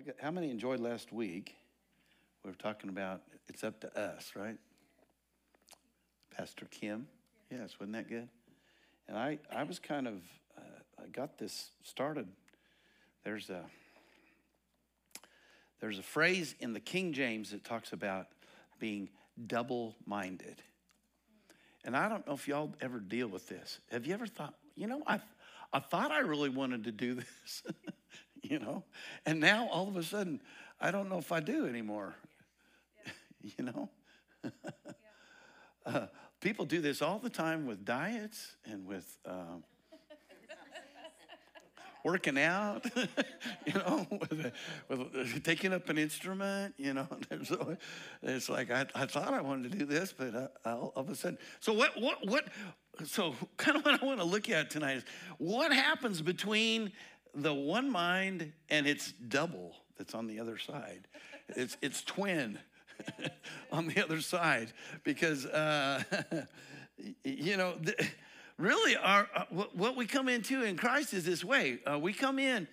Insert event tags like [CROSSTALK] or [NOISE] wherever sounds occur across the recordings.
Got, how many enjoyed last week? We were talking about it's up to us, right? Pastor Kim. Yes, wasn't that good? And I, I was kind of, uh, I got this started. There's a, there's a phrase in the King James that talks about being double minded. And I don't know if y'all ever deal with this. Have you ever thought, you know, I, I thought I really wanted to do this, [LAUGHS] [LAUGHS] you know, and now all of a sudden, I don't know if I do anymore, [LAUGHS] you know? [LAUGHS] uh, people do this all the time with diets and with um, working out, you know, with, with, taking up an instrument, you know. So it's like I, I thought I wanted to do this, but I, I, all of a sudden. So what what what? So kind of what I want to look at tonight is what happens between the one mind and its double that's on the other side. It's it's twin. [LAUGHS] on the other side because uh, [LAUGHS] you know the, really our uh, what we come into in christ is this way uh, we come in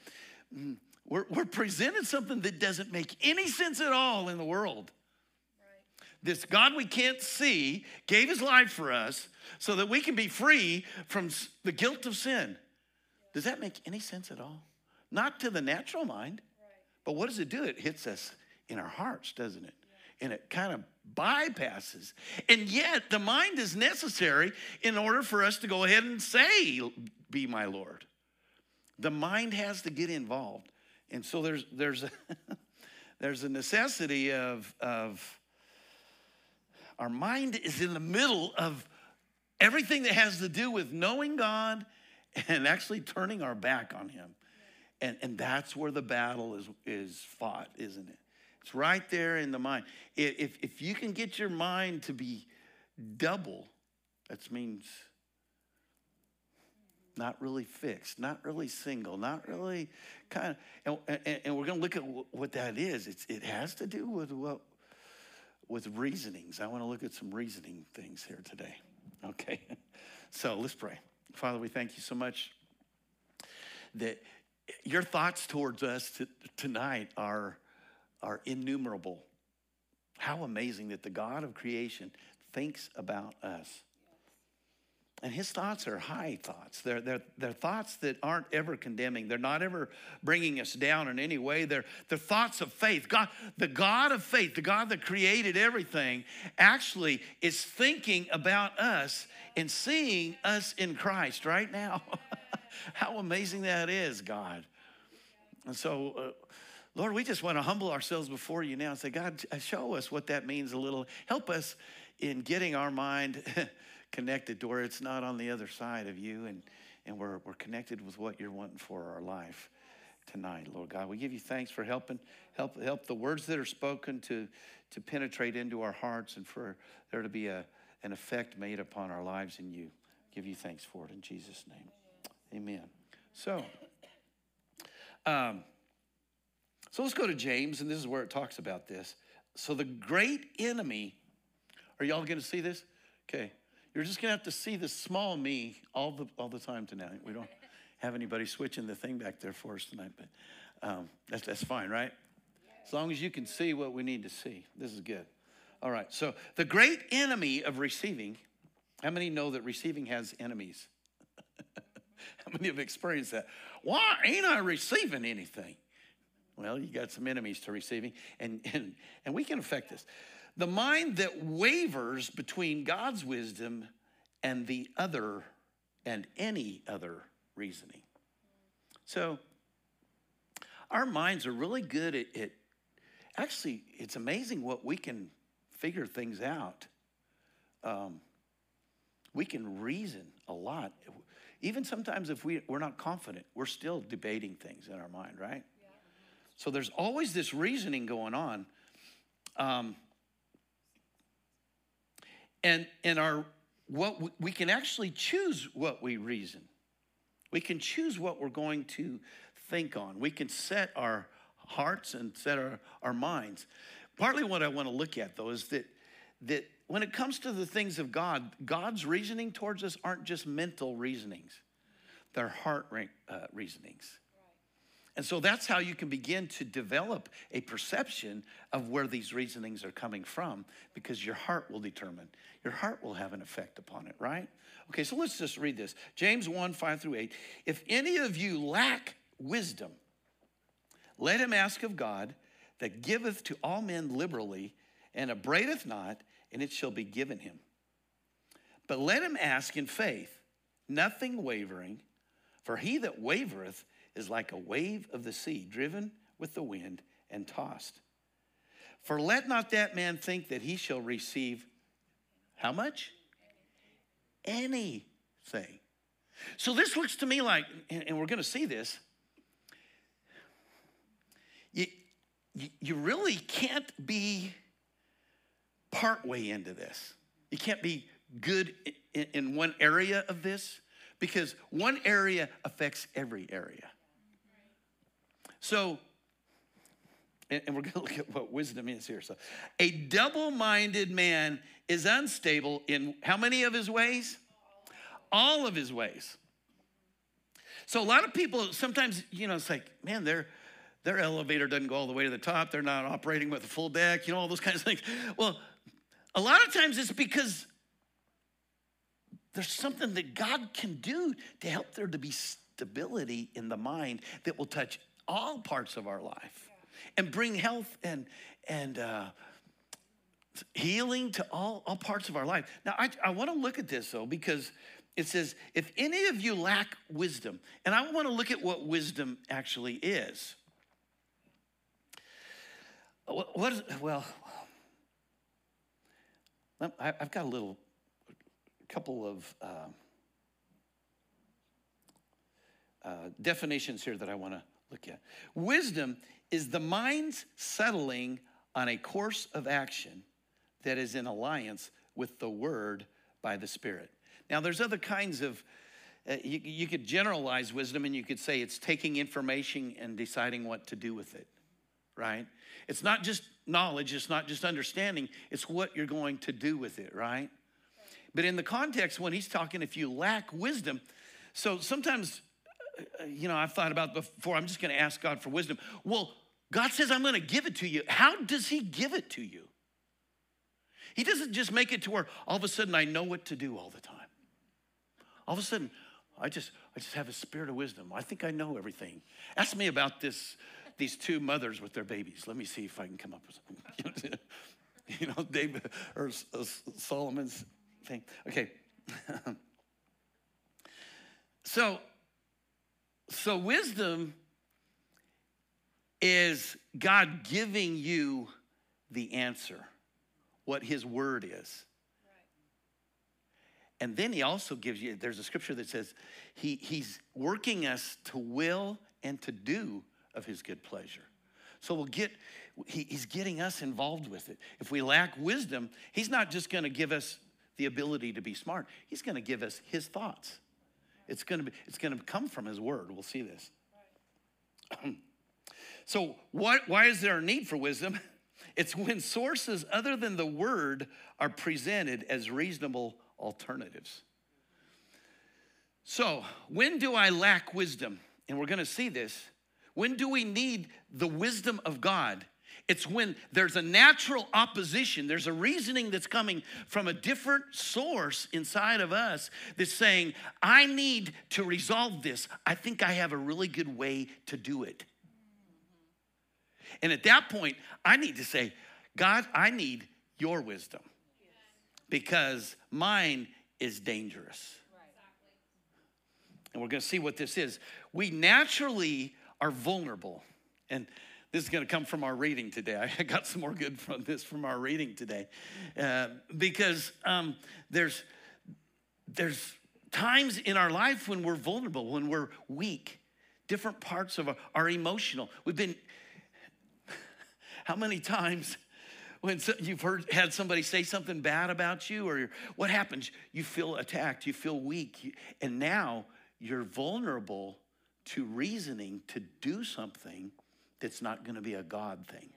mm, we're, we're, presented something that doesn't make any sense at all in the world right. this god we can't see gave his life for us so that we can be free from the guilt of sin does that make any sense at all not to the natural mind but what does it do it hits us in our hearts doesn't it and it kind of bypasses. And yet, the mind is necessary in order for us to go ahead and say, Be my Lord. The mind has to get involved. And so there's, there's, a, [LAUGHS] there's a necessity of, of our mind is in the middle of everything that has to do with knowing God and actually turning our back on Him. And, and that's where the battle is, is fought, isn't it? It's right there in the mind. If, if you can get your mind to be double, that means not really fixed, not really single, not really kind of, and, and, and we're going to look at what that is. It's, it has to do with what, with reasonings. I want to look at some reasoning things here today. Okay, [LAUGHS] so let's pray. Father, we thank you so much that your thoughts towards us t- tonight are are innumerable. How amazing that the God of creation thinks about us. And his thoughts are high thoughts. They're, they're, they're thoughts that aren't ever condemning. They're not ever bringing us down in any way. They're, they're thoughts of faith. God, the God of faith, the God that created everything, actually is thinking about us and seeing us in Christ right now. [LAUGHS] How amazing that is, God. And so, uh, Lord, we just want to humble ourselves before you now and say, God, show us what that means a little. Help us in getting our mind [LAUGHS] connected to where it's not on the other side of you and, and we're, we're connected with what you're wanting for our life tonight, Lord God. We give you thanks for helping, help, help the words that are spoken to, to penetrate into our hearts and for there to be a, an effect made upon our lives in you. Give you thanks for it in Jesus' name. Amen. So, um, so let's go to James, and this is where it talks about this. So the great enemy, are y'all going to see this? Okay. You're just going to have to see the small me all the, all the time tonight. We don't have anybody switching the thing back there for us tonight, but um, that's, that's fine, right? As long as you can see what we need to see. This is good. All right. So the great enemy of receiving, how many know that receiving has enemies? [LAUGHS] how many have experienced that? Why ain't I receiving anything? Well, you got some enemies to receiving, and, and, and we can affect this. The mind that wavers between God's wisdom and the other and any other reasoning. So, our minds are really good at, at actually, it's amazing what we can figure things out. Um, we can reason a lot. Even sometimes if we, we're not confident, we're still debating things in our mind, right? So there's always this reasoning going on. Um, and in our what we, we can actually choose what we reason. We can choose what we're going to think on. We can set our hearts and set our, our minds. Partly what I want to look at though is that that when it comes to the things of God, God's reasoning towards us aren't just mental reasonings, they're heart uh, reasonings. And so that's how you can begin to develop a perception of where these reasonings are coming from because your heart will determine. Your heart will have an effect upon it, right? Okay, so let's just read this. James 1 5 through 8. If any of you lack wisdom, let him ask of God that giveth to all men liberally and abradeth not, and it shall be given him. But let him ask in faith, nothing wavering, for he that wavereth is like a wave of the sea, driven with the wind and tossed. For let not that man think that he shall receive how much? Anything. So this looks to me like, and we're going to see this, you, you really can't be partway into this. You can't be good in one area of this because one area affects every area. So, and, we're going [LAUGHS] to look at what wisdom is here. So, a double minded man is unstable in how many of his ways? All of his ways. So, a lot of people sometimes, you know, it's like, man, their their elevator doesn't go all the way to the top. They're not operating with a full deck, you know, all those kinds of things. Well, a lot of times it's because there's something that God can do to help there to be stability in the mind that will touch all parts of our life and bring health and, and uh, healing to all, all parts of our life. Now, I, I want to look at this though, because it says, if any of you lack wisdom, and I want to look at what wisdom actually is. What, what is, well, I've got a little, a couple of uh, uh, definitions here that I want to look at. Wisdom is the mind's settling on a course of action that is in alliance with the word by the Spirit. Now, there's other kinds of, uh, you, you could generalize wisdom and you could say it's taking information and deciding what to do with it, right? It's not just knowledge, it's not just understanding, it's what you're going to do with it, right? But in the context, when he's talking, if you lack wisdom, so sometimes you know, I've thought about before, I'm just going to ask God for wisdom. Well, God says, I'm going to give it to you. How does He give it to you? He doesn't just make it to where all of a sudden I know what to do all the time. All of a sudden, I just, I just have a spirit of wisdom. I think I know everything. Ask me about this, these two mothers with their babies. Let me see if I can come up with something. [LAUGHS] you know, David or uh, Solomon's thing. Okay. [LAUGHS] so so, wisdom is God giving you the answer, what His word is. And then He also gives you, there's a scripture that says he, He's working us to will and to do of His good pleasure. So we'll get, he, He's getting us involved with it. If we lack wisdom, He's not just gonna give us the ability to be smart, He's gonna give us His thoughts. It's going to be it's going to come from his word. We'll see this. [CLEARS THROAT] so what, why is there a need for wisdom? [LAUGHS] It's when sources other than the word are presented as reasonable alternatives. So, when do I lack wisdom? And we're going to see this. When do we need the wisdom of God it's when there's a natural opposition, there's a reasoning that's coming from a different source inside of us that's saying, I need to resolve this. I think I have a really good way to do it. And at that point, I need to say, God, I need your wisdom because mine is dangerous. And we're going to see what this is. We naturally are vulnerable. And this is going to come from our reading today. [LAUGHS] I got some more good from this from our reading today, uh, because um, there's there's times in our life when we're vulnerable, when we're weak, different parts of our, emotional. We've been. [LAUGHS] How many times? when you've heard had somebody say something bad about you or what happens you feel attacked you feel weak and now you're vulnerable to reasoning to do something that's not going to be a God thing.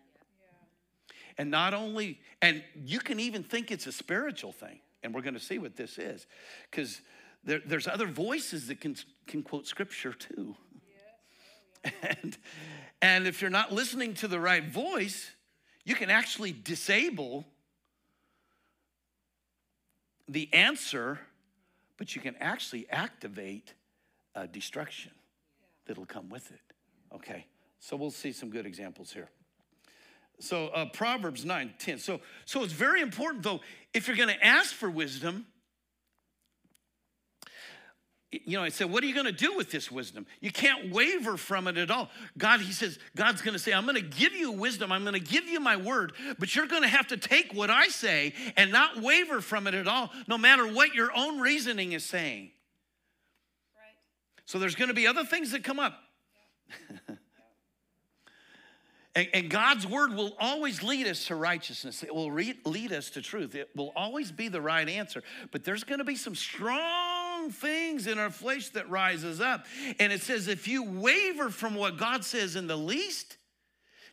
And not only, and you can even think it's a spiritual thing. And we're going to see what this is. Because there, there's other voices that can, can quote scripture too. [LAUGHS] And And if you're not listening to the right voice, you can actually disable the answer, but you can actually activate uh, destruction that'll come with it. Okay, so we'll see some good examples here. So uh, Proverbs 9, 10. So, so it's very important though, if you're gonna ask for wisdom, you know, I said, what are you going to do with this wisdom? You can't waver from it at all. God, He says, God's going to say, I'm going to give you wisdom. I'm going to give you my word, but you're going to have to take what I say and not waver from it at all, no matter what your own reasoning is saying. Right. So there's going to be other things that come up. Yeah. [LAUGHS] and, and, God's word will always lead us to righteousness. It will re- lead us to truth. It will always be the right answer. But there's going to be some strong things in our flesh that rises up. And it says, if you waver from what God says in the least,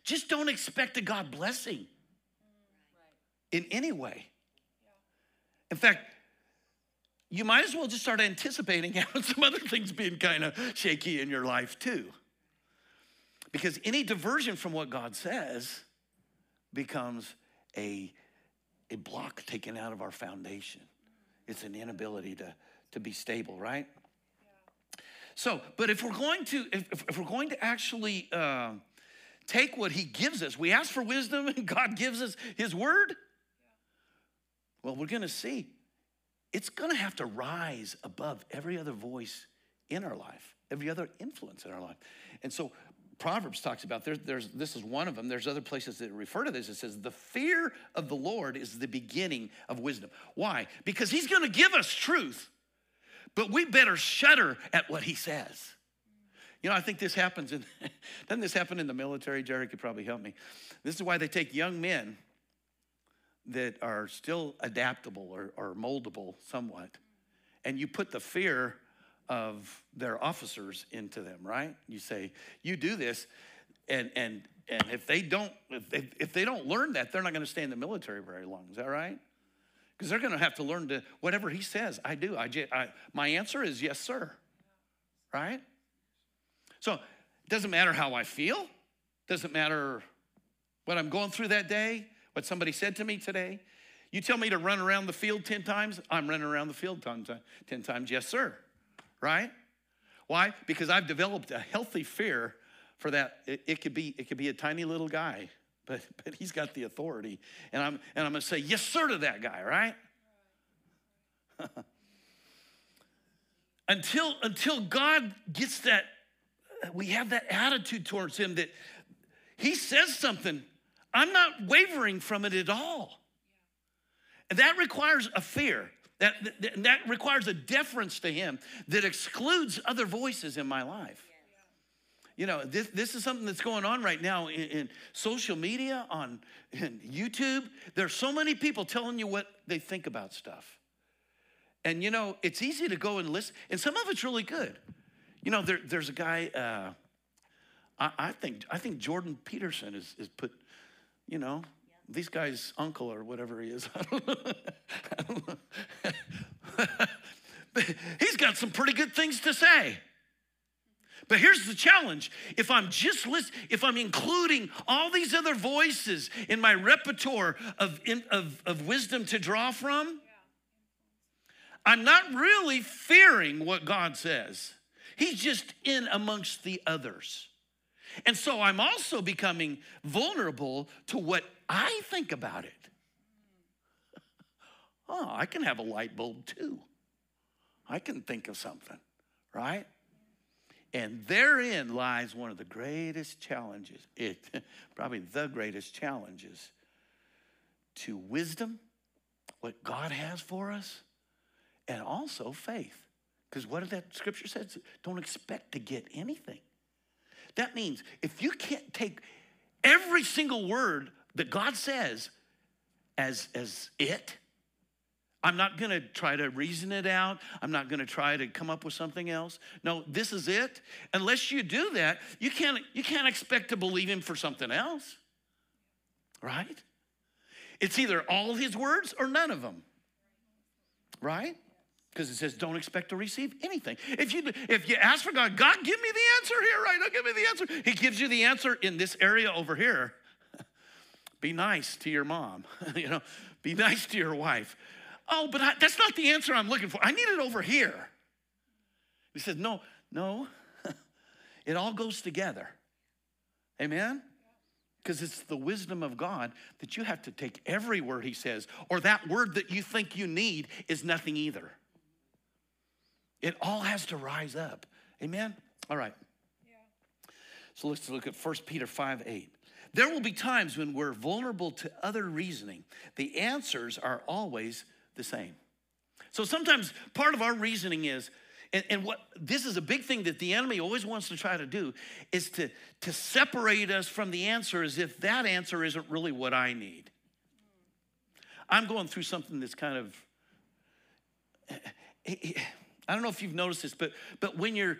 just don't expect a God blessing in any way. In fact, you might as well just start anticipating [LAUGHS] some other things being kind of shaky in your life too. Because any diversion from what God says becomes a, a block taken out of our foundation. It's an inability to, to be stable, right? Yeah. So, but if we're going to, if, if we're going to actually uh, take what He gives us, we ask for wisdom, and God gives us His word. Yeah. Well, we're going to see it's going to have to rise above every other voice in our life, every other influence in our life. And so Proverbs talks about there's, there's this is one of them. There's other places that refer to this. It says the fear of the Lord is the beginning of wisdom. Why? Because He's going to give us truth but we better shudder at what he says. You know, I think this happens in, [LAUGHS] doesn't this happen in the military? Jerry could probably help me. This is why they take young men that are still adaptable or, or moldable somewhat, and you put the fear of their officers into them, right? You say, you do this, and and and if they don't if they, if they don't learn that, they're not going to stay in the military very long. Is that right? because they're going to have to learn to whatever he says i do I, I, my answer is yes sir right so it doesn't matter how i feel doesn't matter what i'm going through that day what somebody said to me today you tell me to run around the field 10 times i'm running around the field 10 times yes sir right why because i've developed a healthy fear for that it, it could be it could be a tiny little guy [LAUGHS] but, but he's got the authority. And I'm, and I'm to say, yes, sir, to that guy, right? [LAUGHS] until, until God gets that, uh, we have that attitude towards him that he says something, I'm not wavering from it at all. And that requires a fear. That, that, that requires a deference to him that excludes other voices in my life. You know, this, this is something that's going on right now in, in social media, on YouTube. There's so many people telling you what they think about stuff. And you know, it's easy to go and listen, and some of it's really good. You know, there, there's a guy, uh, I, I, think I think Jordan Peterson is, is put, you know. These guys' uncle or whatever he is. [LAUGHS] I don't know. I don't know. He's got some pretty good things to say. But here's the challenge. If I'm just listening, if I'm including all these other voices in my repertoire of, in, of, of wisdom to draw from, I'm not really fearing what God says. He's just in amongst the others. And so I'm also becoming vulnerable to what I think about it. [LAUGHS] oh, I can have a light bulb too. I can think of something, right? And therein lies one of the greatest challenges, [LAUGHS] it, probably the greatest challenges to wisdom, what God has for us, and also faith. Because what did that scripture says? Don't expect to get anything. That means if you can't take every single word that God says as, as it, I'm not going to try to reason it out. I'm not going to try to come up with something else. No, this is it. Unless you do that, you can't, you can't expect to believe him for something else. Right? It's either all his words or none of them. Right? Because it says, don't expect to receive anything. If you if you ask for God, God, give me the answer here, right? Now give me the answer. He gives you the answer in this area over here. [LAUGHS] Be nice to your mom, [LAUGHS] you know, be nice to your wife. Oh, but I, that's not the answer I'm looking for. I need it over here. He says, No, no. [LAUGHS] it all goes together. Amen? Because it's the wisdom of God that you have to take every word he says, or that word that you think you need is nothing either. It all has to rise up. Amen? All right. Yeah. So let's look at 1 Peter 5 8. There will be times when we're vulnerable to other reasoning. The answers are always the same. So sometimes part of our reasoning is, and, and, what this is a big thing that the enemy always wants to try to do is to, to separate us from the answer as if that answer isn't really what I need. I'm going through something that's kind of I don't know if you've noticed this, but but when you're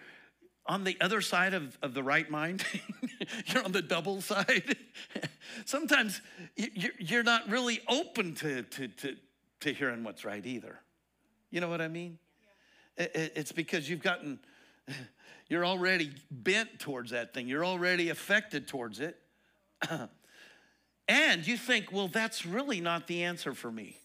on the other side of, of the right mind, [LAUGHS] you're on the double side. [LAUGHS] Sometimes you're not really open to, to, to, to hearing what's right either. You know what I mean? Yeah. It's because you've gotten, [LAUGHS] you're already bent towards that thing, you're already affected towards it. [CLEARS THROAT] and you think, well, that's really not the answer for me.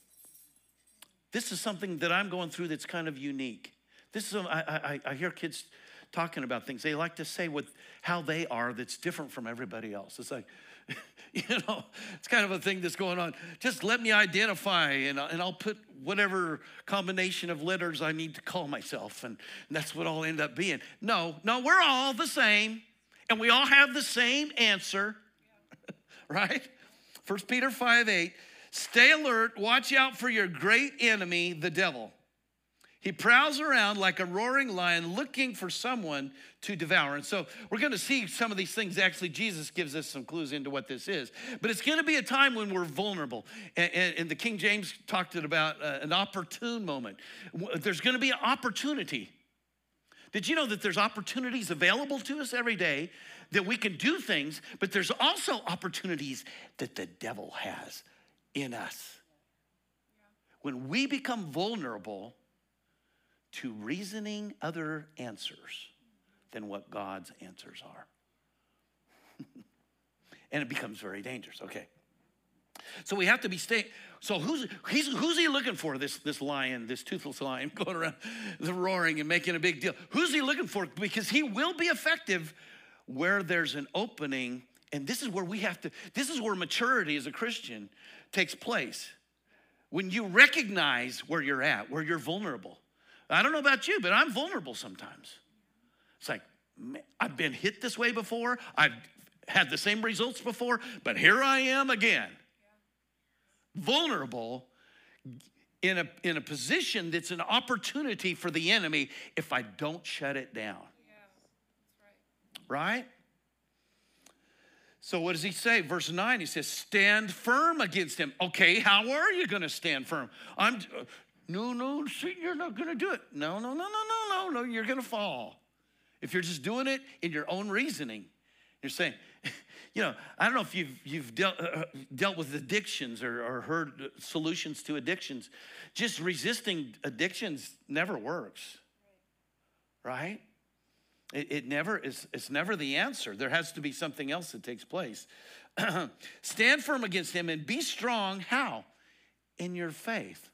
This is something that I'm going through that's kind of unique. This is, I, I, I hear kids talking about things. They like to say what, how they are that's different from everybody else. It's like, [LAUGHS] you know, it's kind of a thing that's going on. Just let me identify and, and I'll put whatever combination of letters I need to call myself. And, and that's what I'll end up being. No, no, we're all the same and we all have the same answer, [LAUGHS] right? First Peter 5 8. Stay alert, watch out for your great enemy, the devil. He prowls around like a roaring lion looking for someone to devour. And so we're going to see some of these things. Actually, Jesus gives us some clues into what this is. But it's going to be a time when we're vulnerable. And, the King James talked about uh, an opportune moment. There's going to be an opportunity. Did you know that there's opportunities available to us every day that we can do things, but there's also opportunities that the devil has in us. When we become vulnerable, to reasoning other answers than what God's answers are. [LAUGHS] and it becomes very dangerous. Okay. So we have to be staying. So who's he's, who's he looking for? This this lion, this toothless lion, [LAUGHS] going around the roaring and making a big deal. Who's he looking for? Because he will be effective where there's an opening, and this is where we have to. This is where maturity as a Christian takes place. When you recognize where you're at, where you're vulnerable, I don't know about you, but I'm vulnerable sometimes. It's like, I've been hit this way before, I've had the same results before, but here I am again. Vulnerable in a, in a position that's an opportunity for the enemy if I don't shut it down. right. right? So, what does he say? Verse 9, he says, Stand firm against him. Okay, how are you going to stand firm? I'm, no, no, you're not going to do it. No, no, no, no, no, no, no, you're going to fall. If you're just doing it in your own reasoning, you're saying, [LAUGHS] you know, I don't know if you've, you've dealt, uh, uh, dealt with addictions or, or heard solutions to addictions. Just resisting addictions never works, right? It, it never is, it's never the answer. There has to be something else that takes place. [CLEARS THROAT] Stand firm against him and be strong. How? In your faith.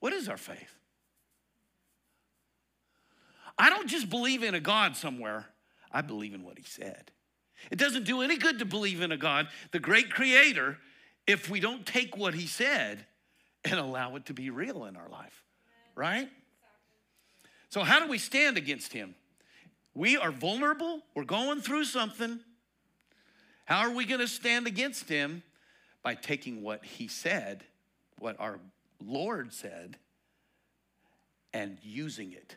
What is our faith? I don't just believe in a God somewhere, I believe in what he said. It doesn't do any good to believe in a God, the great creator, if we don't take what he said and allow it to be real in our life, right? So, how do we stand against him? We are vulnerable, we're going through something. How are we going to stand against him? By taking what he said, what our Lord said and using it.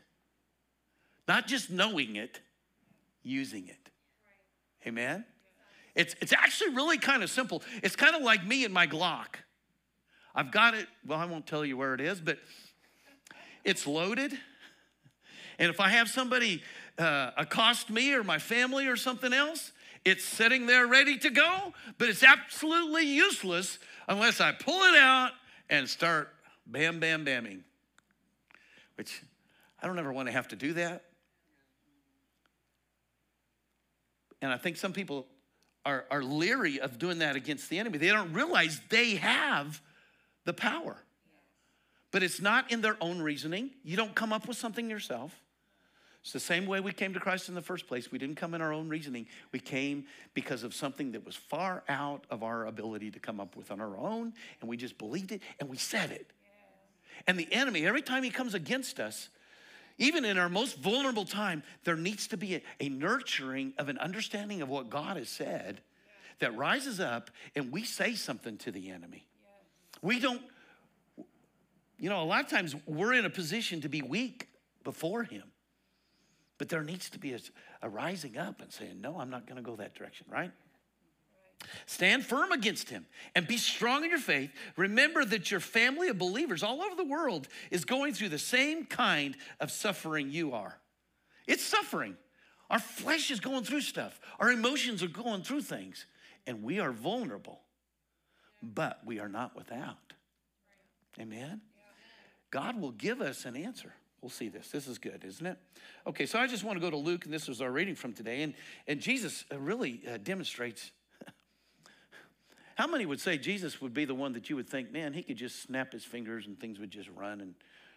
Not just knowing it, using it. Amen? It's, it's actually really kind of simple. It's kind of like me and my Glock. I've got it, well, I won't tell you where it is, but it's loaded. And if I have somebody uh, accost me or my family or something else, it's sitting there ready to go, but it's absolutely useless unless I pull it out and start bam, bam, bamming. which I don't ever want to have to do that. And I think some people are, are leery of doing that against the enemy. They don't realize they have the power. But it's not in their own reasoning. You don't come up with something yourself. It's the same way we came to Christ in the first place. We didn't come in our own reasoning. We came because of something that was far out of our ability to come up with on our own, and we just believed it and we said it. And the enemy, every time he comes against us, even in our most vulnerable time, there needs to be a, a nurturing of an understanding of what God has said that rises up and we say something to the enemy. We don't, you know, a lot of times we're in a position to be weak before him. But there needs to be a, a rising up and saying, No, I'm not going to go that direction, right? Stand firm against him and be strong in your faith. Remember that your family of believers all over the world is going through the same kind of suffering you are. It's suffering. Our flesh is going through stuff, our emotions are going through things, and we are vulnerable, but we are not without. Amen? God will give us an answer. We'll see this. This is good, isn't it? Okay, so I just want to go to Luke, and this was our reading from today. And, and Jesus uh, really uh, demonstrates. [LAUGHS] How many would say Jesus would be the one that you would think, man, he could just snap his fingers and things would just run and,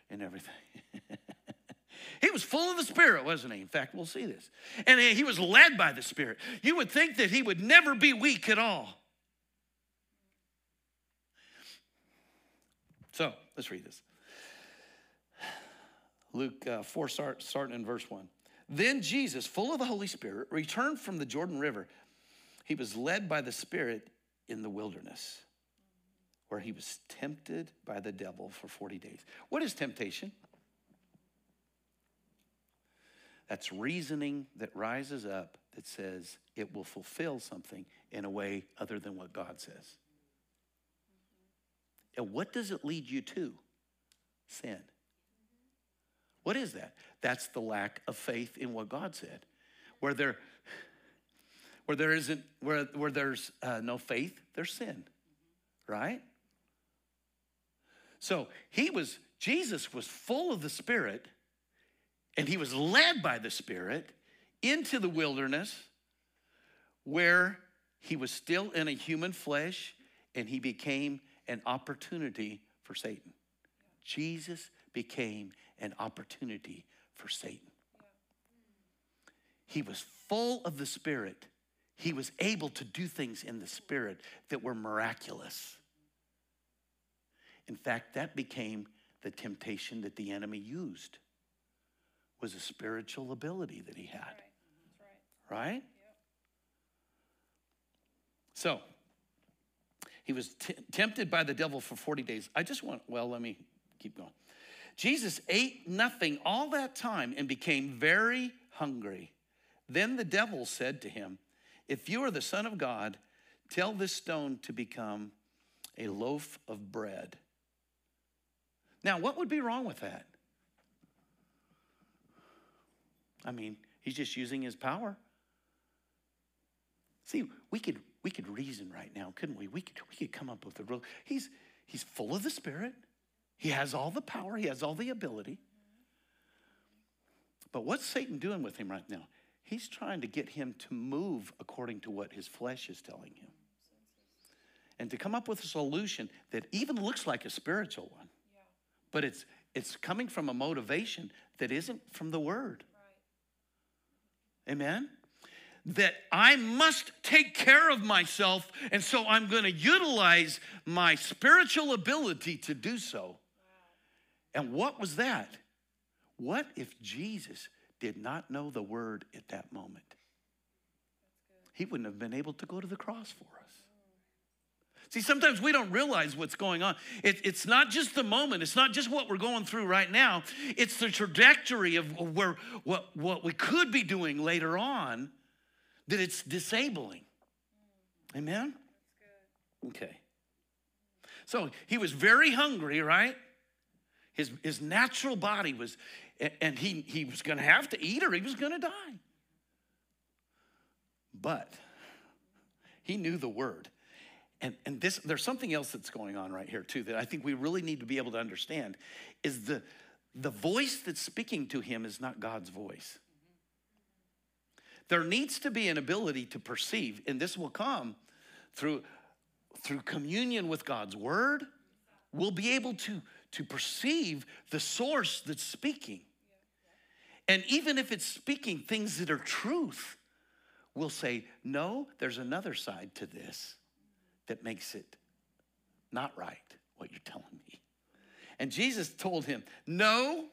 and everything? [LAUGHS] he was full of the Spirit, wasn't he? In fact, we'll see this. And he was led by the Spirit. You would think that he would never be weak at all. So let's read this. Luke uh, 4, start, starting in verse 1. Then Jesus, full of the Holy Spirit, returned from the Jordan River. He was led by the Spirit in the wilderness, where he was tempted by the devil for 40 days. What is temptation? That's reasoning that rises up that says it will fulfill something in a way other than what God says. And what does it lead you to? Sin. What is that? That's the lack of faith in what God said. Where there, where there isn't, where, where there's uh, no faith, there's sin, right? So he was, Jesus was full of the Spirit, and he was led by the Spirit into the wilderness where he was still in a human flesh and he became an opportunity for Satan. Jesus became an opportunity for Satan. He was full of the Spirit. He was able to do things in the Spirit that were miraculous. In fact, that became the temptation that the enemy used was a spiritual ability that he had. Right? right. right? Yep. So, he was t- tempted by the devil for 40 days. I just want, well, let me keep going. Jesus ate nothing all that time and became very hungry. Then the devil said to him, If you are the Son of God, tell this stone to become a loaf of bread. Now, what would be wrong with that? I mean, he's just using his power. See, we could we could reason right now, couldn't we? We could we could come up with a real he's he's full of the spirit. He has all the power, he has all the ability. But what's Satan doing with him right now? He's trying to get him to move according to what his flesh is telling him. And to come up with a solution that even looks like a spiritual one, yeah. but it's, it's coming from a motivation that isn't from the word. Right. Amen? that I must take care of myself, and so I'm going to utilize my spiritual ability to do so. And what was that? What if Jesus did not know the word at that moment? He wouldn't have been able to go to the cross for us. See, sometimes we don't realize what's going on. It, it's not just the moment, it's not just what we're going through right now, it's the trajectory of where, what, what we could be doing later on that it's disabling. Amen? Okay. So he was very hungry, right? His, his natural body was, and he, he was going to have to eat or he was going to die. But he knew the word. And, and this, there's something else that's going on right here, too, that I think we really need to be able to understand is the, the voice that's speaking to him is not God's voice. There needs to be an ability to perceive, and this will come through, through communion with God's word. We'll be able to, to perceive the source that's speaking. And even if it's speaking things that are truth, we'll say, no, there's another side to this that makes it not right, what you're telling me. And Jesus told him, no,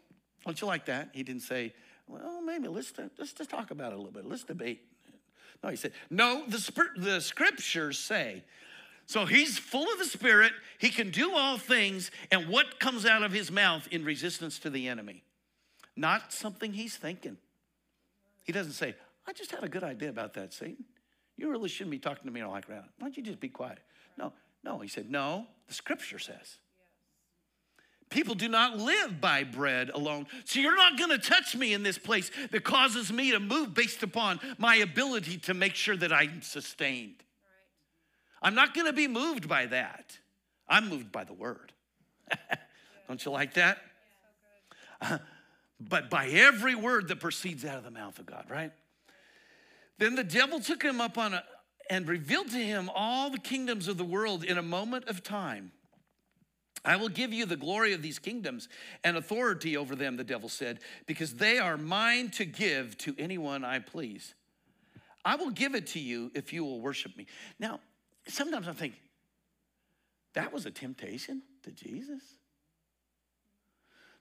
don't you like that? He didn't say, well, maybe let's, let's just talk about it a little bit. Let's debate. No, he said, no, the, the scriptures say. So he's full of the Spirit. He can do all things. And what comes out of his mouth in resistance to the enemy? Not something he's thinking. He doesn't say, I just had a good idea about that, Satan. You really shouldn't be talking to me like that. Why don't you just be quiet? No, no. He said, No, the scripture says. People do not live by bread alone. So you're not going to touch me in this place that causes me to move based upon my ability to make sure that I'm sustained. I'm not going to be moved by that. I'm moved by the word. [LAUGHS] Don't you like that? But by every word that proceeds out of the mouth of God, right? Then the devil took him up on a and revealed to him all the kingdoms of the world in a moment of time. I will give you the glory of these kingdoms and authority over them, the devil said, because they are mine to give to anyone I please. I will give it to you if you will worship me. Now, sometimes I think that was a temptation to Jesus.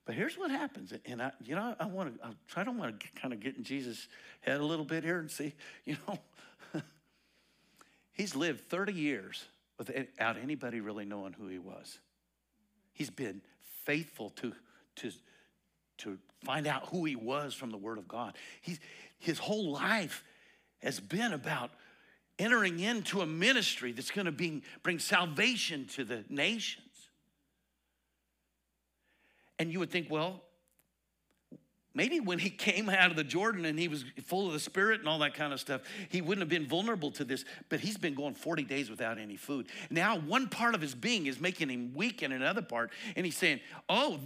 But here's what happens, and I, you know, I want to, I try to want to kind of get in Jesus' head a little bit here and see, [LAUGHS] you know, he's lived 30 years without anybody really knowing who he was. He's been faithful to, to, to find out who he was from the Word of God. He's, his whole life has been about entering into a ministry that's going to bring, salvation to the nations. And you would think, well, Maybe when he came out of the Jordan and he was full of the Spirit and all that kind of stuff, he wouldn't have been vulnerable to this, but he's been going 40 days without any food. Now, one part of his being is making him weak in another part, and he's saying, Oh,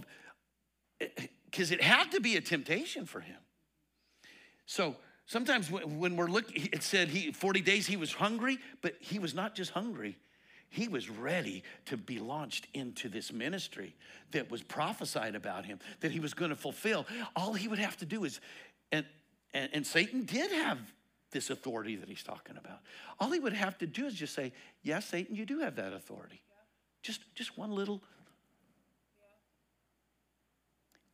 eh, eh, because it had to be a temptation for him. So sometimes when we're looking, it said he 40 days he was hungry, but he was not just hungry, he was ready to be launched into this ministry that was prophesied about him, that he was going to fulfill. All he would have to do is, and, and, and Satan did have this authority that he's talking about. All he would have to do is just say, Yes, Satan, you do have that authority. Yeah. Just, just one little.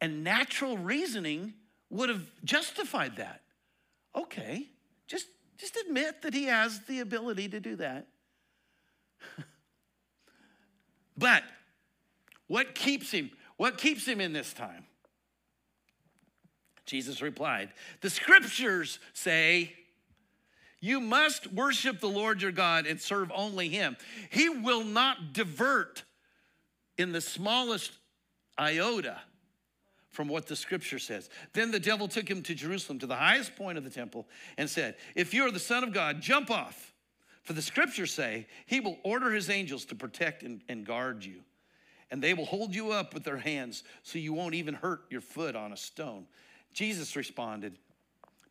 Yeah. And natural reasoning would have justified that. Okay, just, just admit that he has the ability to do that. [LAUGHS] but what keeps him? What keeps him in this time? Jesus replied, The scriptures say, You must worship the Lord your God and serve only him. He will not divert in the smallest iota from what the scripture says. Then the devil took him to Jerusalem, to the highest point of the temple, and said, If you are the Son of God, jump off. For the scriptures say, He will order His angels to protect and, and guard you, and they will hold you up with their hands so you won't even hurt your foot on a stone. Jesus responded,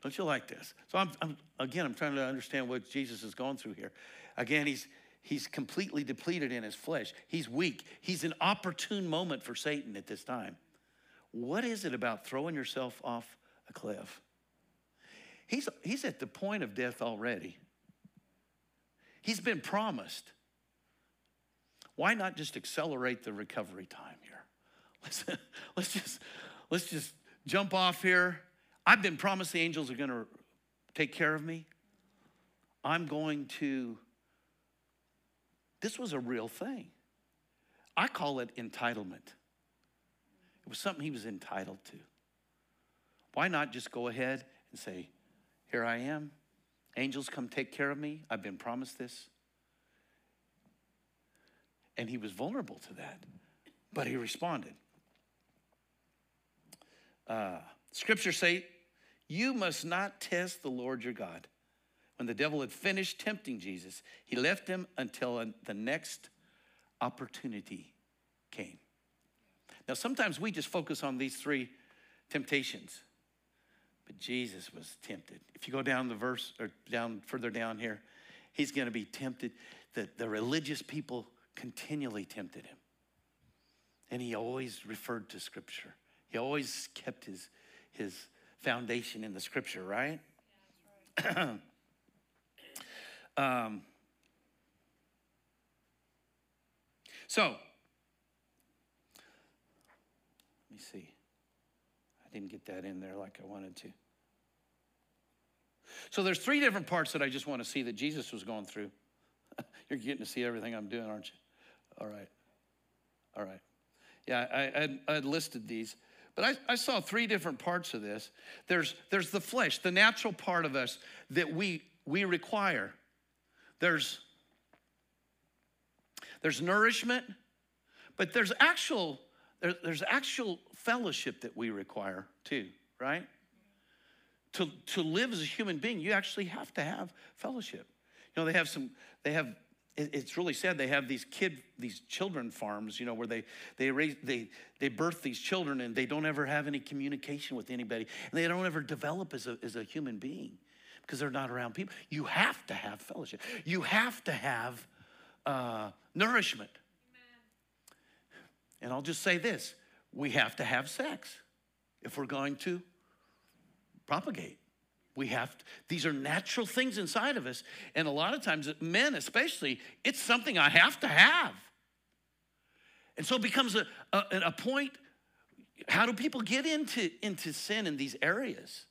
Don't you like this? So, I'm, I'm, again, I'm trying to understand what Jesus is going through here. Again, he's, he's completely depleted in his flesh, he's weak. He's an opportune moment for Satan at this time. What is it about throwing yourself off a cliff? He's, he's at the point of death already. He's been promised. Why not just accelerate the recovery time here? Let's, [LAUGHS] let's just let's just jump off here. I've been promised the angels are going to take care of me. I'm going to This was a real thing. I call it entitlement. It was something he was entitled to. Why not just go ahead and say, Here I am. Angels come take care of me. I've been promised this. And he was vulnerable to that, but he responded. Uh, scripture say, You must not test the Lord your God. When the devil had finished tempting Jesus, he left him until the next opportunity came. Now, sometimes we just focus on these three temptations, but Jesus was tempted. If you go down the verse or down further down here, he's going to be tempted. The, the religious people continually tempted him. And he always referred to Scripture. He always kept his, his foundation in the Scripture, right? Yeah, right. [CLEARS THROAT] um, so, let me see. I didn't get that in there like I wanted to. So there's three different parts that I just want to see that Jesus was going through. [LAUGHS] You're getting to see everything I'm doing, aren't you? All right. All right. Yeah, I, I, I listed these. But I, I, saw three different parts of this. There's, there's the flesh, the natural part of us that we, we require. There's, there's nourishment, but there's actual, there, there's actual fellowship that we require too, right? To, to live as a human being, you actually have to have fellowship. You know, they have some, they have it's really sad they have these kid these children farms you know where they they raise they they birth these children and they don't ever have any communication with anybody and they don't ever develop as a, as a human being because they're not around people you have to have fellowship you have to have uh, nourishment. And i'll just say this we have to have sex if we're going to propagate we have to, these are natural things inside of us. And a lot of times, men especially, it's something I have to have. And so it becomes a, a, a point how do people get into, into sin in these areas?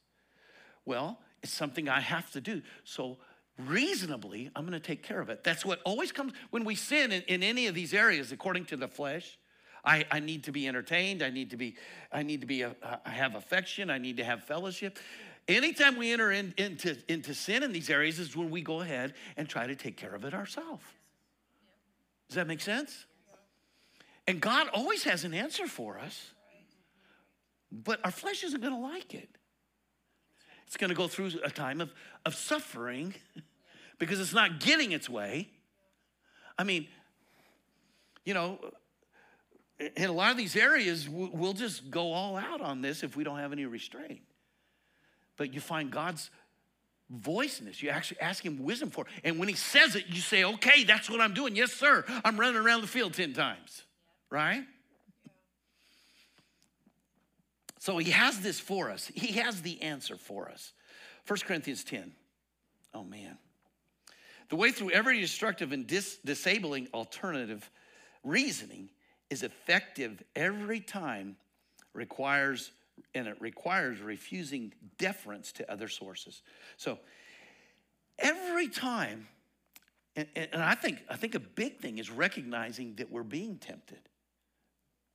Well, it's something I have to do. So reasonably, I'm going to take care of it. That's what always comes when we sin in, in any of these areas, according to the flesh. I, I need to be entertained. I need to be, I need to be, a, I have affection. I need to have fellowship. Anytime we enter in, into, into sin in these areas is when we go ahead and try to take care of it ourselves. Does that make sense? And God always has an answer for us, but our flesh isn't going to like it. It's going to go through a time of, of suffering [LAUGHS] because it's not getting its way. I mean, you know, in a lot of these areas, we'll just go all out on this if we don't have any restraint but you find God's voice in this. You actually ask him wisdom for it. And when he says it, you say, okay, that's what I'm doing. Yes, sir. I'm running around the field 10 times. Right? So he has this for us. He has the answer for us. 1 Corinthians 10. Oh, man. The way through every destructive and dis- disabling alternative reasoning is effective every time requires and it requires refusing deference to other sources. So every time, and, and, I think I think a big thing is recognizing that we're being tempted.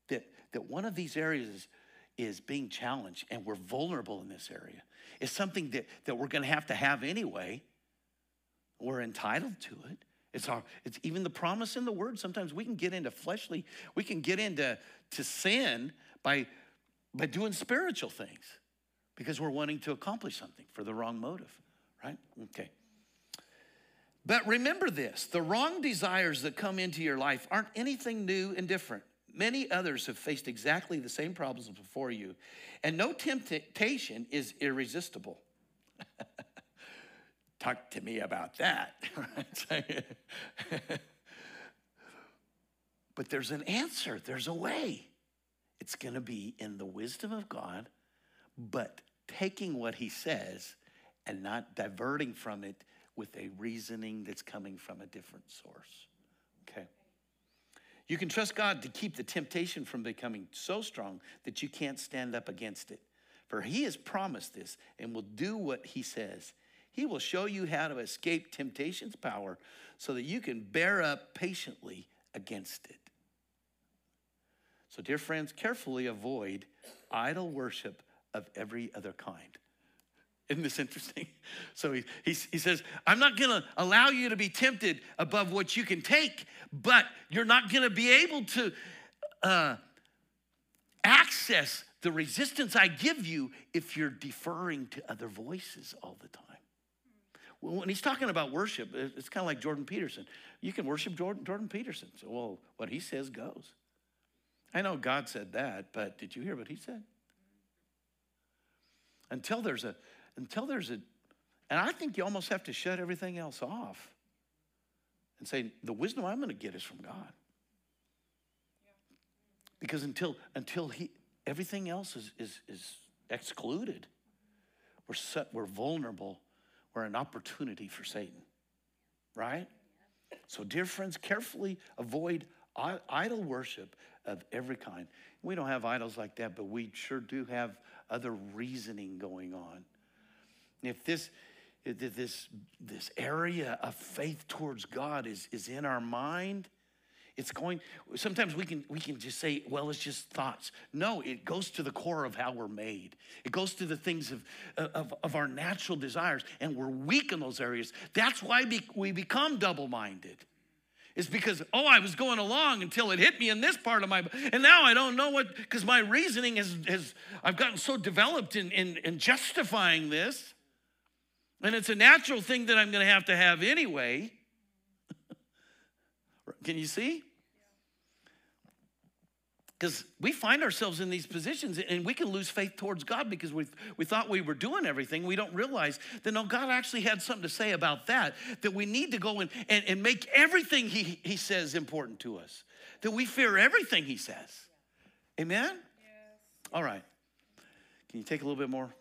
That that one of these areas is, is being challenged and we're vulnerable in this area. It's something that, that we're gonna have to have anyway. We're entitled to it. It's our, it's even the promise in the word. Sometimes we can get into fleshly, we can get into to sin by by doing spiritual things because we're wanting to accomplish something for the wrong motive, right? Okay. But remember this the wrong desires that come into your life aren't anything new and different. Many others have faced exactly the same problems before you, and no temptation is irresistible. [LAUGHS] Talk to me about that. [LAUGHS] but there's an answer, there's a way. It's going to be in the wisdom of God, but taking what he says and not diverting from it with a reasoning that's coming from a different source. Okay? You can trust God to keep the temptation from becoming so strong that you can't stand up against it. For he has promised this and will do what he says. He will show you how to escape temptation's power so that you can bear up patiently against it. So, dear friends, carefully avoid idol worship of every other kind. [LAUGHS] Isn't this interesting? [LAUGHS] So he, he, he says, I'm not gonna allow you to be tempted above what you can take, but you're not gonna be able to uh, access the resistance I give you if you're deferring to other voices all the time. When he's talking about worship, it's kind of like Jordan Peterson. You can worship Jordan, Jordan Peterson. So, well, what he says goes. I know God said that, but did you hear what he said? Until there's a, until there's a, and I think you almost have to shut everything else off and say, the wisdom I'm going to get is from God. Because until until he everything else is is, is excluded, we're set, we're vulnerable. We're an opportunity for Satan. Right? So, dear friends, carefully avoid idol worship of every kind. We don't have idols like that, but we sure do have other reasoning going on. If this, if this, this area of faith towards God is, is in our mind, it's going, sometimes we can, we can just say, well, it's just thoughts. No, it goes to the core of how we're made. It goes to the things of, of, of our natural desires, and we're weak in those areas. That's why we become double minded. It's because, oh, I was going along until it hit me in this part of my, and now I don't know what, because my reasoning has, has, I've gotten so developed in, in, in justifying this. And it's a natural thing that I'm going to have to have anyway. Can you see? Because we find ourselves in these positions and we can lose faith towards God because we, we thought we were doing everything. We don't realize that no, God actually had something to say about that, that we need to go in and, and make everything he, he says important to us, that we fear everything He says. Amen? Yes. All right. Can you take a little bit more?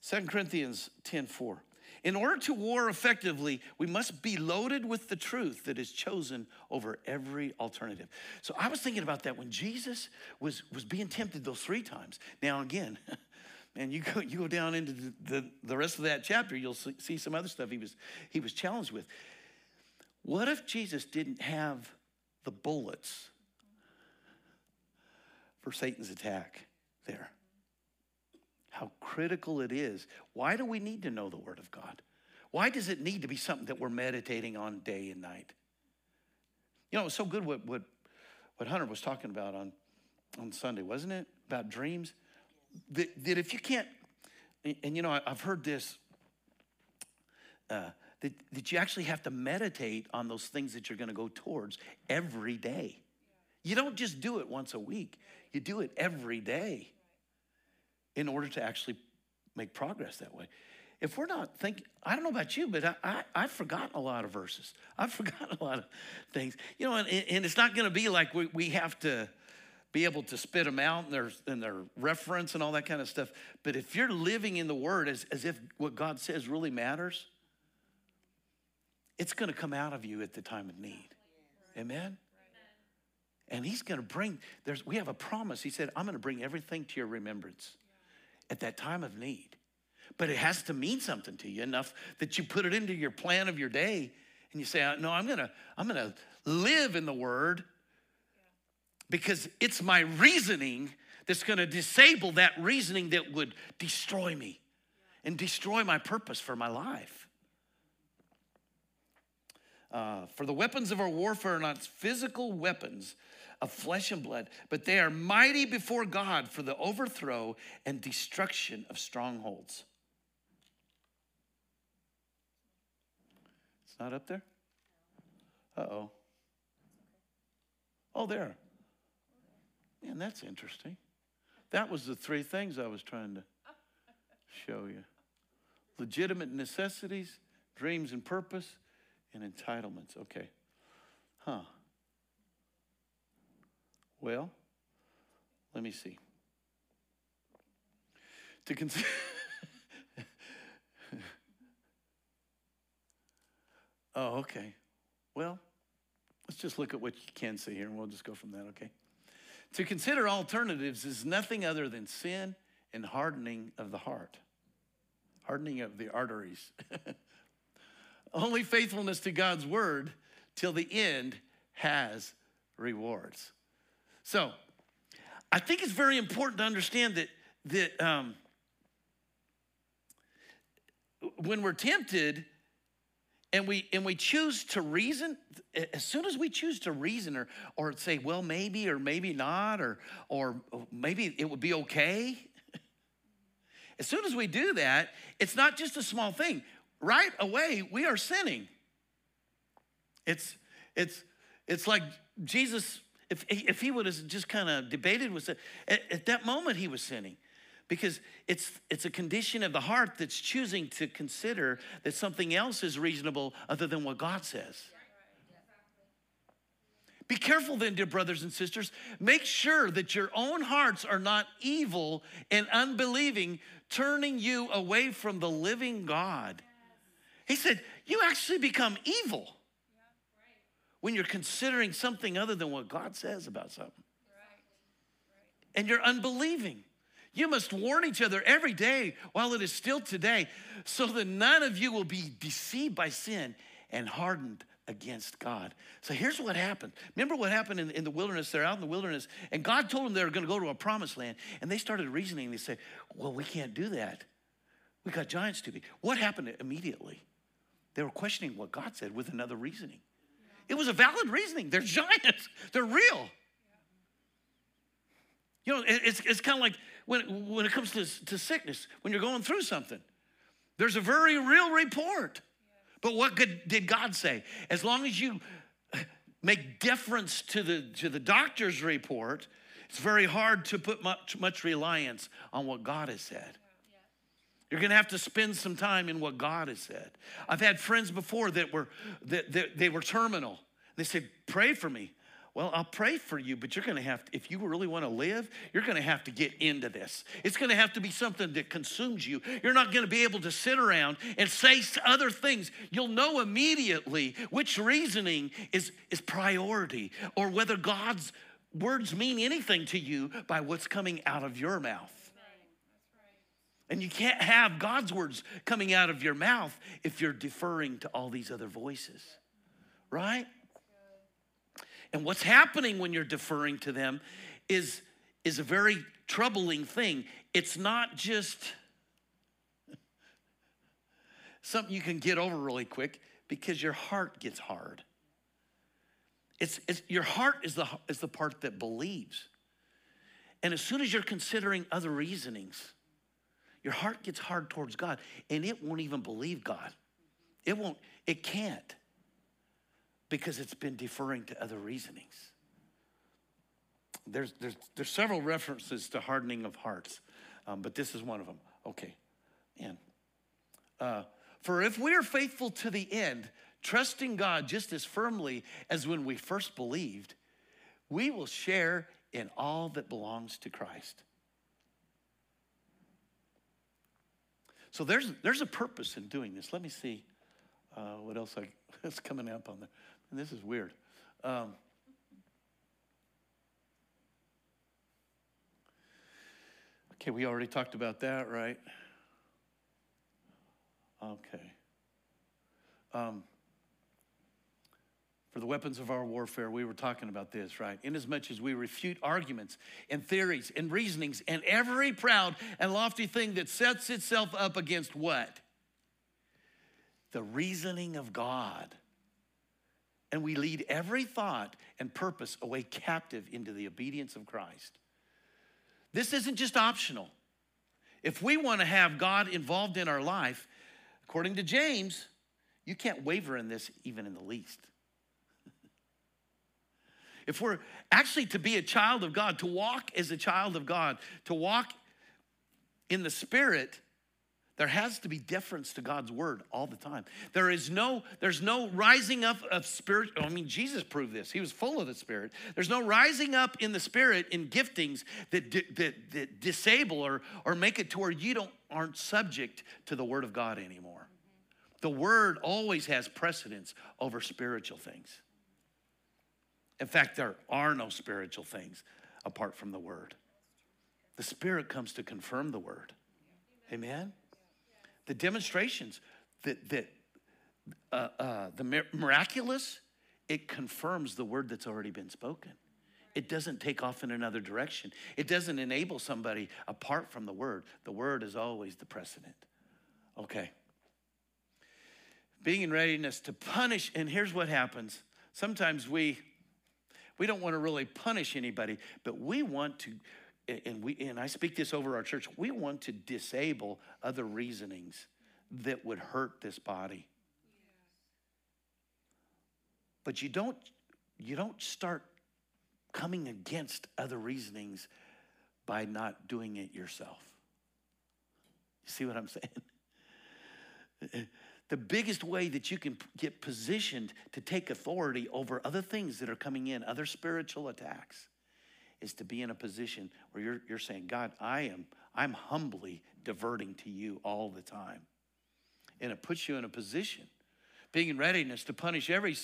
Second Corinthians 10 4. In order to war effectively, we must be loaded with the truth that is chosen over every alternative. So I was thinking about that when Jesus was, was being tempted those three times. Now, again, [LAUGHS] and you go, you go down into the, the, rest of that chapter, you'll see some other stuff he was, he was challenged with. What if Jesus didn't have the bullets for Satan's attack there? How critical it is. Why do we need to know the Word of God? Why does it need to be something that we're meditating on day and night? You know, it's so good what, what, what Hunter was talking about on, on Sunday, wasn't it? About dreams. That, that if you can't, and you know, I've heard this, uh, that, that you actually have to meditate on those things that you're going to go towards every day. You don't just do it once a week, you do it every day in order to actually make progress that way. If we're not thinking, I don't know about you, but I, I, have forgotten a lot of verses. [LAUGHS] I've forgotten a lot of things. You know, and, and it's not going to be like we, we have to be able to spit them out and their, and their reference and all that kind of stuff. But if you're living in the Word as, as if what God says really matters, it's going to come out of you at the time of need. Amen? And He's going to bring, there's, we have a promise. He said, I'm going to bring everything to your remembrance at that time of need. But it has to mean something to you enough that you put it into your plan of your day and you say, No, I'm gonna, I'm gonna live in the word because it's my reasoning that's gonna disable that reasoning that would destroy me and destroy my purpose for my life. Uh, for the weapons of our warfare are not physical weapons, of flesh and blood, but they are mighty before God for the overthrow and destruction of strongholds. It's not up there? Uh oh. Oh, there. Man, that's interesting. That was the three things I was trying to show you legitimate necessities, dreams and purpose, and entitlements. Okay. Huh. Well, let me see. To consider. [LAUGHS] oh, okay. Well, let's just look at what you can see here and we'll just go from that, okay? To consider alternatives is nothing other than sin and hardening of the heart, hardening of the arteries. [LAUGHS] Only faithfulness to God's word till the end has rewards. So, I think it's very important to understand that that um, when we're tempted and we and we choose to reason, as soon as we choose to reason or or say, well, maybe or maybe not, or or maybe it would be okay. [LAUGHS] As soon as we do that, it's not just a small thing. Right away, we are sinning. It's it's it's like Jesus If, if he would have just kind of debated with it, at, at that moment he was sinning because it's, it's a condition of the heart that's choosing to consider that something else is reasonable other than what God says. Be careful then, dear brothers and sisters. Make sure that your own hearts are not evil and unbelieving, turning you away from the living God. He said, You actually become evil when you're considering something other than what God says about something. And you're unbelieving. You must warn each other every day while it is still today, so that none of you will be deceived by sin and hardened against God. So here's what happened. Remember what happened in, in the wilderness? They're out in the wilderness, and God told them they were going to go to a promised land. And they started reasoning. They said, Well, we can't do that. We got giants to be. What happened immediately? They were questioning what God said with another reasoning. It was a valid reasoning. They're giants, they're real. You know, it's, it's kind of like when, when it comes to, to sickness, when you're going through something, there's a very real report. But what good, did God say? As long as you make deference to the, to the doctor's report, it's very hard to put much, much reliance on what God has said. You're going to have to spend some time in what God has said. I've had friends before that were that, that they were terminal. They said, "Pray for me." Well, I'll pray for you, but you're going to have to, if you really want to live, you're going to have to get into this. It's going to have to be something that consumes you. You're not going to be able to sit around and say other things. You'll know immediately which reasoning is, is priority or whether God's words mean anything to you by what's coming out of your mouth. And you can't have God's words coming out of your mouth if you're deferring to all these other voices, right? And what's happening when you're deferring to them is, is a very troubling thing. It's not just something you can get over really quick because your heart gets hard. It's, it's, your heart is the, is the part that believes. And as soon as you're considering other reasonings, your heart gets hard towards God and it won't even believe God. It won't, it can't because it's been deferring to other reasonings. There's, there's, there's several references to hardening of hearts, um, but this is one of them. Okay, and uh, for if we are faithful to the end, trusting God just as firmly as when we first believed, we will share in all that belongs to Christ. So there's, there's a purpose in doing this. Let me see uh, what else I, [LAUGHS] is coming up on there. And this is weird. Um, okay, we already talked about that, right? Okay. Um, for the weapons of our warfare, we were talking about this, right? Inasmuch as we refute arguments and theories and reasonings and every proud and lofty thing that sets itself up against what? The reasoning of God and we lead every thought and purpose away captive into the obedience of Christ. This isn't just optional. If we want to have God involved in our life, according to James, you can't waver in this even in the least. If we're actually to be a child of God, to walk as a child of God, to walk in the Spirit, there has to be deference to God's word all the time. There is no, there's no rising up of spirit. I mean, Jesus proved this. He was full of the Spirit. There's no rising up in the Spirit in giftings that, that, that disable or, or make it to where you don't aren't subject to the word of God anymore. The word always has precedence over spiritual things. In fact, there are no spiritual things apart from the word. The Spirit comes to confirm the word. Amen? the demonstrations, that, that uh, uh, the miraculous, it confirms the word that's already been spoken. It doesn't take off in another direction. It doesn't enable somebody apart from the word. The word is always the precedent. Okay. Being in readiness to punish, and here's what happens. Sometimes we we don't want to really punish anybody, but we want to and we and I speak this over our church, we want to disable other reasonings that would hurt this body. But you don't you don't start coming against other reasonings by not doing it yourself. You see what I'm saying? [LAUGHS] The biggest way that you can get positioned to take authority over other things that are coming in, other spiritual attacks, is to be in a position where you're, you're saying, God, I am, I'm humbly diverting to you all the time. And it puts you in a position, being in readiness to punish every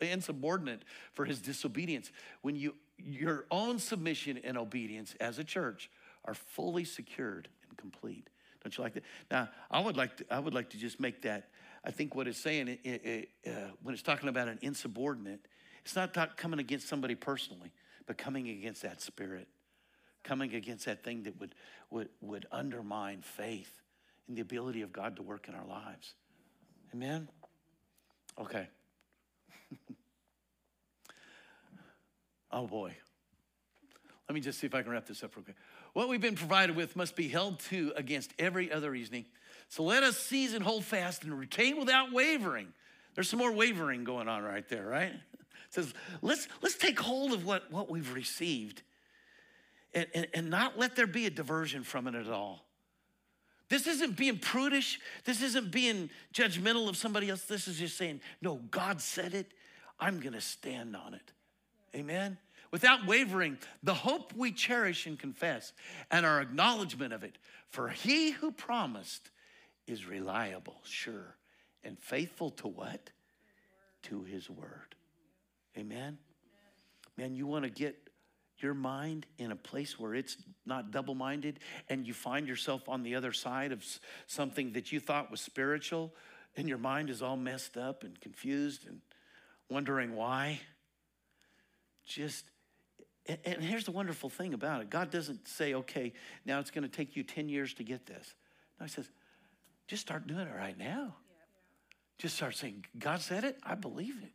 insubordinate for his disobedience. When you, your own submission and obedience as a church are fully secured and complete. Don't you like that? Now, I would like to, I would like to just make that. I think what it's saying it, it, uh, when it's talking about an insubordinate, it's not coming against somebody personally, but coming against that spirit, coming against that thing that would, would, would undermine faith and the ability of God to work in our lives. Amen? Okay. [LAUGHS] oh boy. Let me just see if I can wrap this up real quick. What we've been provided with must be held to against every other reasoning. So let us seize and hold fast and retain without wavering. There's some more wavering going on right there, right? It says, let's, let's take hold of what, what we've received and, and, and not let there be a diversion from it at all. This isn't being prudish. This isn't being judgmental of somebody else. This is just saying, no, God said it. I'm going to stand on it. Amen without wavering, the hope we cherish and confess, and our acknowledgement of it. For he who promised is reliable, sure, and faithful to what? To his word. Amen? Man, you want to get your mind in a place where it's not double minded and you find yourself on the other side of something that you thought was spiritual and your mind is all messed up and confused and wondering why. Just and here's the wonderful thing about it God doesn't say, okay, now it's going to take you 10 years to get this. No, He says, just start doing it right now. Just start saying, God said it, I believe it.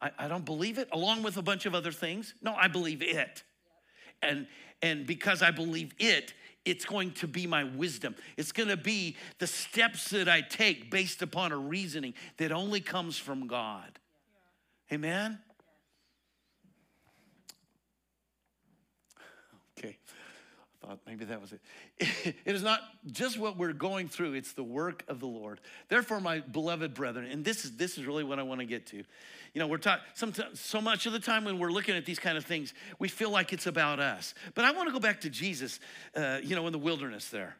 I, I don't believe it along with a bunch of other things. No, I believe it. And, and because I believe it, it's going to be my wisdom. It's going to be the steps that I take based upon a reasoning that only comes from God. Amen? Okay. I thought maybe that was it. [LAUGHS] It is not just what we're going through, it's the work of the Lord. Therefore, my beloved brethren, and this is this is really what I want to get to. You know, we're talking so much of the time when we're looking at these kind of things, we feel like it's about us. But I want to go back to Jesus, uh, you know, in the wilderness there.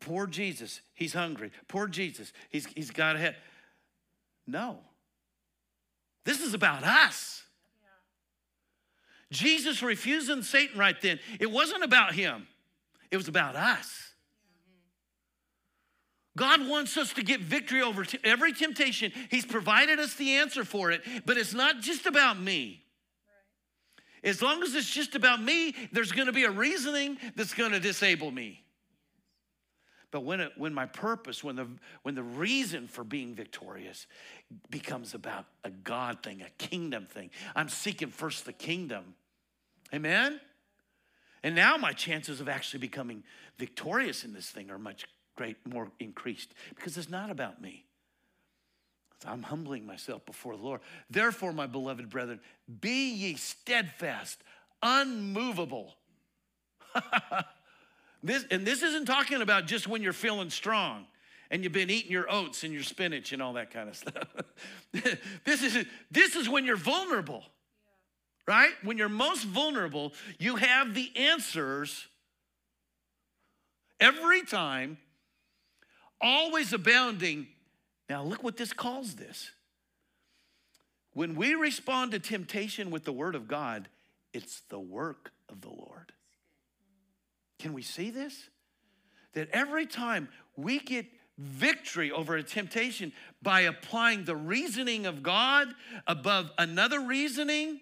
Poor Jesus, he's hungry. Poor Jesus, he's, he's got a head. No. This is about us. Jesus refusing Satan right then, it wasn't about him, it was about us. God wants us to get victory over t- every temptation. He's provided us the answer for it, but it's not just about me. As long as it's just about me, there's going to be a reasoning that's going to disable me. But when, it, when my purpose, when the, when the reason for being victorious becomes about a God thing, a kingdom thing, I'm seeking first the kingdom. Amen? And now my chances of actually becoming victorious in this thing are much great, more increased because it's not about me. I'm humbling myself before the Lord. Therefore, my beloved brethren, be ye steadfast, unmovable. [LAUGHS] this, and this isn't talking about just when you're feeling strong and you've been eating your oats and your spinach and all that kind of stuff. [LAUGHS] this, is, this is when you're vulnerable right? When you're most vulnerable, you have the answers every time, always abounding. Now, look what this calls this. When we respond to temptation with the word of God, it's the work of the Lord. Can we see this? That every time we get victory over a temptation by applying the reasoning of God above another reasoning,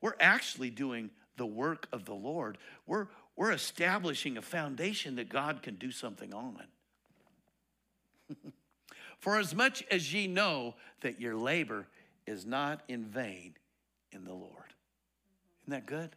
we're actually doing the work of the Lord. We're, we're establishing a foundation that God can do something on. [LAUGHS] For as much as ye know that your labor is not in vain in the Lord. Isn't that good?